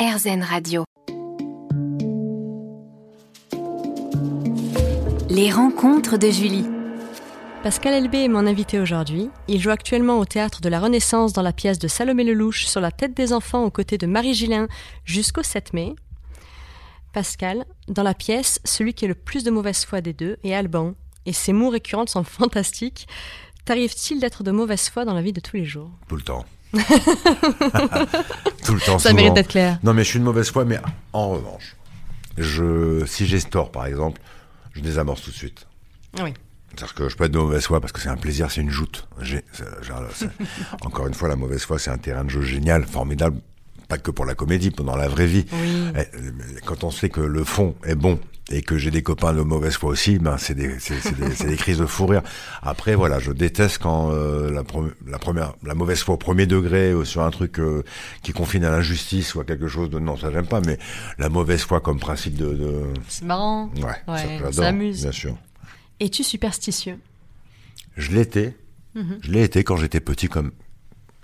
RZN Radio. Les rencontres de Julie. Pascal Elbé est mon invité aujourd'hui. Il joue actuellement au théâtre de la Renaissance dans la pièce de Salomé Lelouch sur la tête des enfants aux côtés de Marie Gillin jusqu'au 7 mai. Pascal, dans la pièce, celui qui est le plus de mauvaise foi des deux est Alban, et ses mots récurrentes sont fantastiques. T'arrive-t-il d'être de mauvaise foi dans la vie de tous les jours? Tout le temps. Tout le temps. Ça souvent. mérite d'être clair. Non, mais je suis de mauvaise foi, mais en revanche, je, si j'ai tort, par exemple, je désamorce tout de suite. Oui. C'est-à-dire que je peux être de mauvaise foi parce que c'est un plaisir, c'est une joute. Encore une fois, la mauvaise foi, c'est un terrain de jeu génial, formidable, pas que pour la comédie, dans la vraie vie. Oui. Eh, Quand on sait que le fond est bon et que j'ai des copains de mauvaise foi aussi, ben c'est des, crises de fou rire. Après, voilà, je déteste quand euh, la, première, la mauvaise foi au premier degré euh, sur un truc euh, qui confine à l'injustice ou à quelque chose de non, ça j'aime pas. Mais la mauvaise foi comme principe de, de... C'est marrant. ouais, Ouais, ça, s'amuse. bien sûr. Es-tu superstitieux? Je l'étais. Mhm. Je l'ai été quand j'étais petit, comme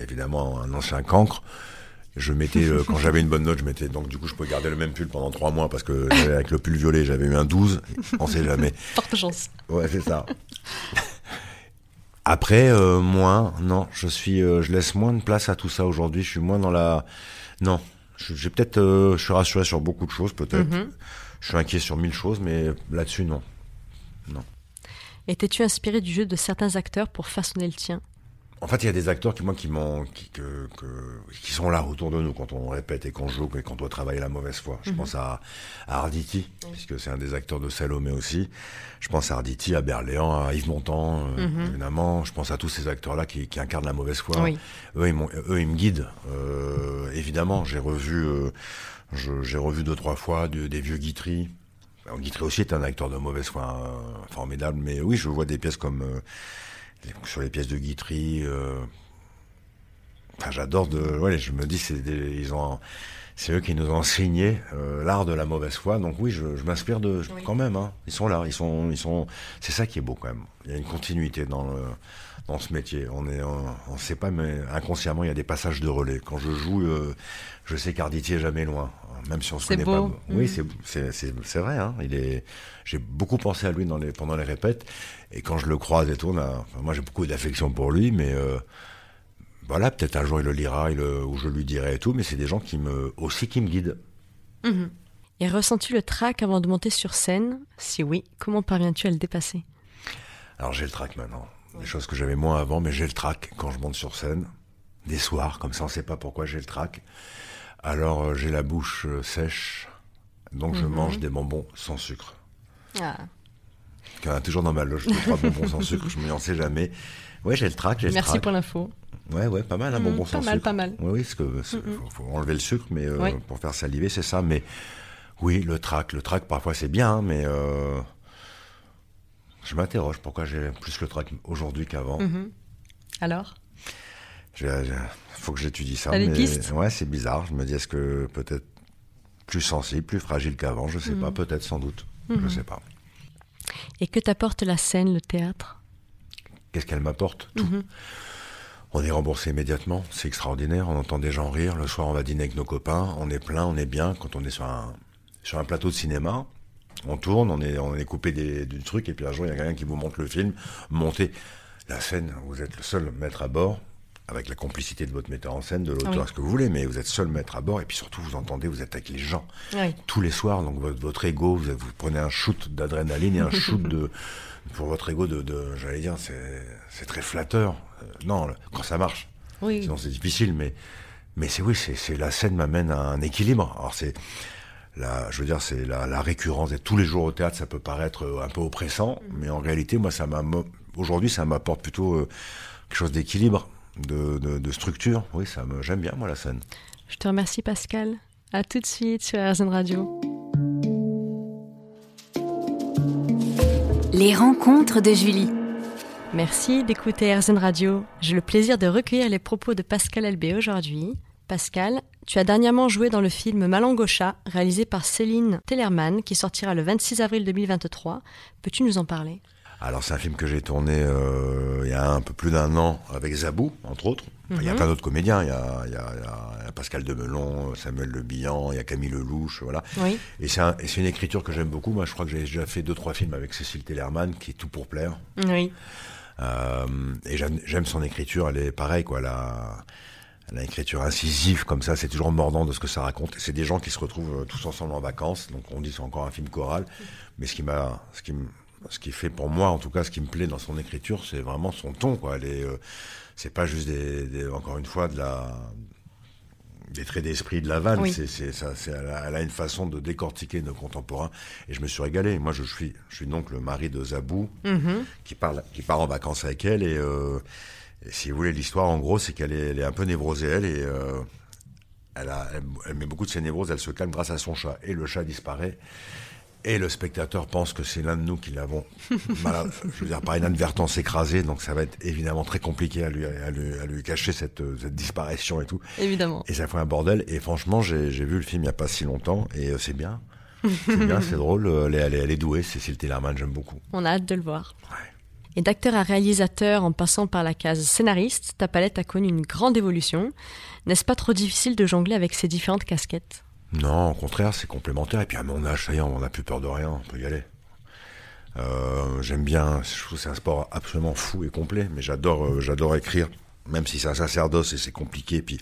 évidemment un ancien cancre. Je mettais, euh, quand j'avais une bonne note, je mettais, donc du coup, je pouvais garder le même pull pendant trois mois parce que avec le pull violet, j'avais eu un 12. On sait jamais. Forte chance. Ouais, c'est ça. Après, euh, moins, non, je suis, euh, je laisse moins de place à tout ça aujourd'hui. Je suis moins dans la, non, Je- j'ai peut-être, euh, je suis rassuré sur beaucoup de choses, peut-être. Mhm. Je suis inquiet sur mille choses, mais là-dessus, non. Étais-tu inspiré du jeu de certains acteurs pour façonner le tien? En fait, il y a des acteurs qui, moi, qui m'ont, qui, que, que- qui sont là autour de nous quand on répète et qu'on joue et qu'on doit travailler la mauvaise foi. Je pense à, à Arditi, puisque c'est un des acteurs de Salomé aussi. Je pense à Arditi, à Berléand, à Yves Montand, euh, évidemment. Je pense à tous ces acteurs-là qui, qui incarnent la mauvaise foi. Oui. Eux, ils, m'ont- eux, ils me guident. Euh, évidemment, j'ai revu, euh, j'ai revu deux, trois fois de- des vieux Guitry. Alors, Guitry aussi est un acteur de mauvaise foi euh, formidable, mais oui, je vois des pièces comme sur les pièces de Guitry. euh, Enfin, j'adore de. Ouais, je me dis, c'est ils ont, c'est eux qui nous ont enseigné euh, l'art de la mauvaise foi. Donc oui, je, je m'inspire de, je- quand même. Hein, ils sont là, ils sont, ils sont. C'est ça qui est beau quand même. Il y a une continuité dans le, dans ce métier. On est, on, on sait pas, mais inconsciemment, il y a des passages de relais. Quand je joue, euh, je sais qu'Arditi est jamais loin, même si on se connaît beau. pas. Oui, Mhm. c'est, vrai. Hein, il est. J'ai beaucoup pensé à lui dans les, pendant les répètes, et quand je le croise et tout, on a- enfin, moi j'ai beaucoup d'affection pour lui, mais. euh, voilà, peut-être un jour il le lira, il le- ou je lui dirai et tout, mais c'est des gens qui me, aussi qui me guident. Et ressens-tu le trac avant de monter sur scène? Si oui, comment parviens-tu à le dépasser? Alors j'ai le trac maintenant. Des choses que j'avais moins avant, mais j'ai le trac quand je monte sur scène. Des soirs, comme ça on sait pas pourquoi j'ai le trac. Alors euh, j'ai la bouche euh, sèche, donc je mange des bonbons sans sucre. ah. Il y en a toujours dans ma loge, deux, trois bonbons sans sucre, je m'en sais jamais. Ouais, j'ai le trac, j'ai le Merci trac. pour l'info. Ouais, ouais, pas mal, un Mhm, bonbon pas sans mal, sucre. pas mal. Oui, oui, parce que c'est- faut, faut enlever le sucre, mais euh, Oui. pour faire saliver, c'est ça. Mais oui, le trac, le trac, parfois c'est bien, hein, mais euh, je m'interroge pourquoi j'ai plus le trac aujourd'hui qu'avant. Mhm. Alors? Il faut que j'étudie ça. Mais ouais, c'est bizarre. Je me dis, est-ce que peut-être plus sensible, plus fragile qu'avant? Je sais pas, Mhm. peut-être, sans doute. Je sais pas. Et que t'apporte la scène, le théâtre? Qu'est-ce qu'elle m'apporte? Tout. Mhm. On est remboursé immédiatement, c'est extraordinaire. On entend des gens rire. Le soir, on va dîner avec nos copains. On est plein, on est bien. Quand on est sur un, sur un plateau de cinéma, on tourne, on est, on est coupé des, du truc. Et puis un jour, il y a quelqu'un qui vous montre le film. Montez la scène, vous êtes le seul maître à bord, avec la complicité de votre metteur en scène, de l'auteur, Oui. ce que vous voulez. Mais vous êtes seul maître à bord. Et puis surtout, vous entendez, vous êtes avec les gens Oui. tous les soirs, donc votre, votre ego, vous, vous prenez un shoot d'adrénaline et un shoot de pour votre ego de, de j'allais dire, c'est très flatteur. Euh, non, quand ça marche, Oui. sinon c'est difficile, mais mais c'est oui, c'est la scène m'amène à un équilibre. Alors c'est la, je veux dire, c'est la, la récurrence d'être tous les jours au théâtre, ça peut paraître euh, un peu oppressant, mais en réalité, moi, ça m'a aujourd'hui, ça m'apporte plutôt euh, quelque chose d'équilibre, de, de, de structure. Oui, ça me, j'aime bien moi la scène. Je te remercie Pascal. À tout de suite sur RZN Radio. Les rencontres de Julie. Merci d'écouter RZN Radio. J'ai le plaisir de recueillir les propos de Pascal Elbé aujourd'hui. Pascal, tu as dernièrement joué dans le film Malangocha, réalisé par Céline Tellerman, qui sortira le 26 avril 2023. Peux-tu nous en parler? Alors c'est un film que j'ai tourné euh, il y a un peu plus d'un an avec Zabou, entre autres. Il y a Mhm. plein d'autres comédiens. Il y a, il y a- il y a Pascal Demelon, Samuel Le Bihan, il y a Camille Lelouch, voilà. Oui. Et c'est un- une écriture que j'aime beaucoup. Moi, je crois que j'ai déjà fait deux trois films avec Cécile Tellerman, qui est tout pour plaire. Oui. Euh, et j'aime son écriture. Elle est pareille, quoi. Elle a, elle a une écriture incisive comme ça. C'est toujours mordant de ce que ça raconte. C'est des gens qui se retrouvent euh, tous ensemble en vacances. Donc on dit c'est encore un film choral. Mais ce qui m'a, ce qui ce qui fait pour moi, en tout cas, ce qui me plaît dans son écriture, c'est vraiment son ton, quoi. Elle est, euh, c'est pas juste des, des- encore une fois de la des traits d'esprit de la vanne, Oui. c'est, c'est, ça, c'est, elle, a, elle a une façon de décortiquer nos contemporains, et je me suis régalé. Moi, je suis, je suis donc le mari de Zabou, Mhm. qui part, qui part en vacances avec elle, et, euh, et si vous voulez, l'histoire, en gros, c'est qu'elle est, elle est un peu névrosée, elle, et euh, elle, a, elle, elle met beaucoup de ses névroses, elle se calme grâce à son chat, et le chat disparaît. Et le spectateur pense que c'est l'un de nous qui l'avons, je veux dire, par inadvertance écrasé, donc ça va être évidemment très compliqué à lui, à lui, à lui cacher cette, euh, cette disparition et tout. Évidemment. Et ça fait un bordel. Et franchement, j'ai vu le film il n'y a pas si longtemps. Et euh, c'est bien. C'est bien, c'est drôle. euh, Elle est, elle est- elle est douée. Cécile Tellerman, j'aime beaucoup. On a hâte de le voir. Ouais. Et d'acteur à réalisateur en passant par la case scénariste, ta palette a connu une grande évolution. N'est-ce pas trop difficile de jongler avec ces différentes casquettes? Non, au contraire, c'est complémentaire. Et puis à mon âge, ça y est, on n'a plus peur de rien. On peut y aller. Euh, j'aime bien. Je trouve que c'est un sport absolument fou et complet. Mais j'adore, euh, j'adore écrire, même si c'est un sacerdoce et c'est compliqué. Puis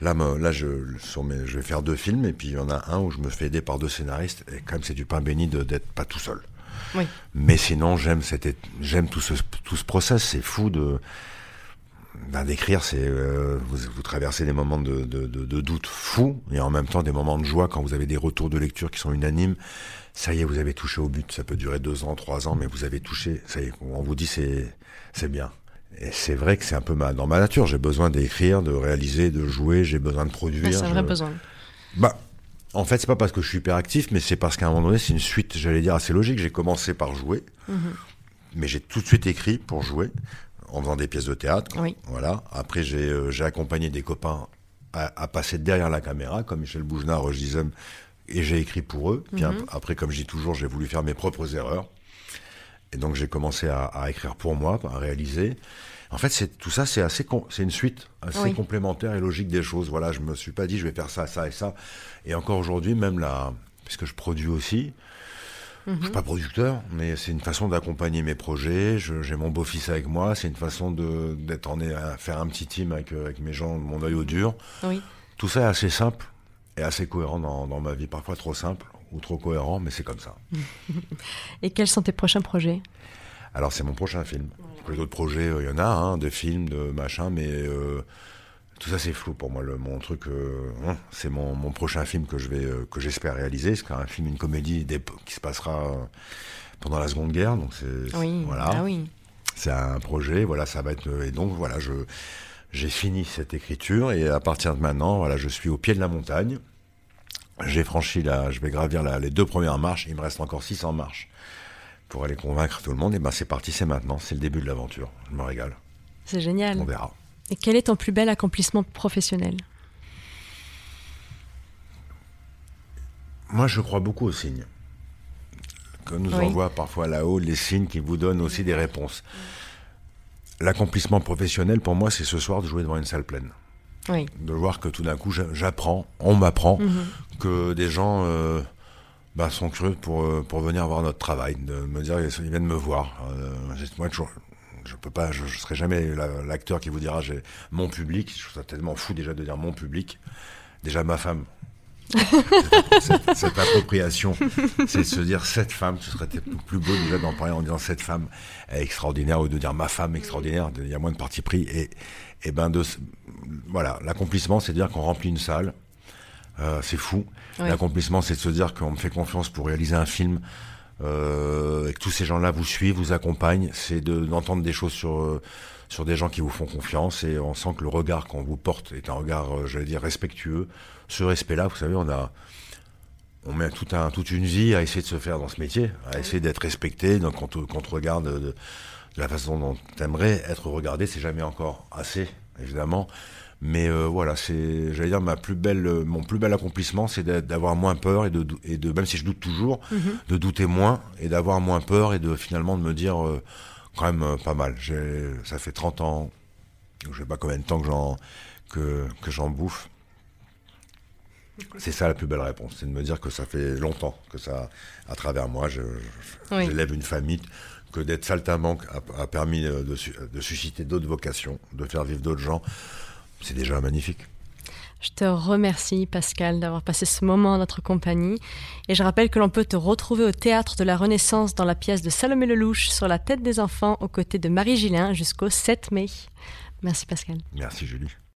là, me- là, je, sur mes- je vais faire deux films. Et puis il y en a un où je me fais aider par deux scénaristes. Et quand même, c'est du pain béni de- d'être pas tout seul. Oui. Mais sinon, j'aime cette, j'aime tout ce, tout ce process. C'est fou de, ben, d'écrire. C'est, euh, vous, vous traversez des moments de, de, de, de doute fous et en même temps des moments de joie quand vous avez des retours de lecture qui sont unanimes. Ça y est, vous avez touché au but. Ça peut durer deux ans, trois ans, mais vous avez touché. Ça y est, on vous dit c'est, c'est bien. Et c'est vrai que c'est un peu ma, dans ma nature. J'ai besoin d'écrire, de réaliser, de jouer. J'ai besoin de produire. C'est un Je- vrai besoin. bah, en fait, c'est pas parce que je suis hyper actif, mais c'est parce qu'à un moment donné, c'est une suite, j'allais dire, assez logique. J'ai commencé par jouer, mais j'ai tout de suite écrit pour jouer, en faisant des pièces de théâtre. Oui. Voilà. Après, j'ai euh, j'ai accompagné des copains à, à passer derrière la caméra, comme Michel Bougenat, Roche Dizem, et j'ai écrit pour eux. Puis ap- après, comme je dis toujours, j'ai voulu faire mes propres erreurs. Et donc, j'ai commencé à, à écrire pour moi, à réaliser. En fait, c'est tout ça, c'est assez, c'est une suite assez Oui. complémentaire et logique des choses. Voilà, je me suis pas dit, je vais faire ça, ça et ça. Et encore aujourd'hui, même là, puisque je produis aussi, je suis pas producteur, mais c'est une façon d'accompagner mes projets. Je- J'ai mon beau-fils avec moi. C'est une façon d'être en à faire un petit team avec, avec mes gens, mon œil au dur. Oui. Tout ça est assez simple et assez cohérent dans, dans ma vie. Parfois trop simple ou trop cohérent, mais c'est comme ça. Et quels sont tes prochains projets? Alors c'est mon prochain film. Les autres projets, euh, il y en a, hein, de films, de machin, mais euh, tout ça c'est flou pour moi. Le, mon truc, euh, hein, c'est mon, mon prochain film que je vais, euh, que j'espère réaliser. C'est un film, une comédie qui se passera euh, pendant la Seconde Guerre. Donc c'est Oui. voilà. Ah oui. C'est un projet, voilà, ça va être. Et donc voilà, je j'ai fini cette écriture et à partir de maintenant, voilà, je suis au pied de la montagne. J'ai franchi la, je vais gravir la- les deux premières marches. Il me reste encore 600 marches pour aller convaincre tout le monde. Et ben c'est parti, c'est maintenant, c'est le début de l'aventure. Je me régale, C'est génial. on verra. Et quel est ton plus bel accomplissement professionnel? Moi, je crois beaucoup aux signes. Qu'on nous Oui. envoie parfois là-haut les signes qui vous donnent aussi des réponses. L'accomplissement professionnel, pour moi, c'est ce soir de jouer devant une salle pleine. Oui. de voir que tout d'un coup j'a- j'apprends, on m'apprend que des gens euh, bah, sont curieux pour, euh, pour venir voir notre travail, de me dire ils viennent me voir. Euh, moi toujours, je peux pas, je, je serai jamais la- l'acteur qui vous dira j'ai mon public. Je trouve ça tellement fou déjà de dire mon public. Déjà ma femme. cette, appropriation, c'est de se dire cette femme, ce serait plus beau déjà d'en parler en disant cette femme est extraordinaire ou de dire ma femme extraordinaire, il y a moins de parti pris et, et ben de voilà l'accomplissement c'est de dire qu'on remplit une salle, Euh, c'est fou. L'accomplissement c'est de se dire qu'on me fait confiance pour réaliser un film euh, et que tous ces gens-là vous suivent, vous accompagnent, c'est de- d'entendre des choses sur euh, sur des gens qui vous font confiance et on sent que le regard qu'on vous porte est un regard, euh, j'allais dire, respectueux. Ce respect-là, vous savez, on a, on met tout un, toute une vie à essayer de se faire dans ce métier, à essayer d'être respecté. Donc, quand, on- quand on te regarde de, de la façon dont tu aimerais être regardé, c'est jamais encore assez, évidemment. Mais euh, voilà, c'est, j'allais dire, ma plus belle, euh, mon plus bel accomplissement, c'est d'avoir moins peur et de, et de, même si je doute toujours, Mhm. de douter moins et d'avoir moins peur et de finalement de me dire euh, quand même euh, pas mal. J'ai, ça fait 30 ans, je sais pas combien de temps que j'en, que, que j'en bouffe. C'est ça la plus belle réponse, c'est de me dire que ça fait longtemps que ça, à travers moi, je, je- Oui. j'élève une famille, que d'être saltimbanque a, a permis de susciter d'autres vocations, de faire vivre d'autres gens. C'est déjà magnifique. Je te remercie, Pascal, d'avoir passé ce moment en notre compagnie. Et je rappelle que l'on peut te retrouver au Théâtre de la Renaissance dans la pièce de Salomé Lelouch sur la tête des enfants aux côtés de Marie Gillin jusqu'au 7 mai. Merci, Pascal. Merci Julie.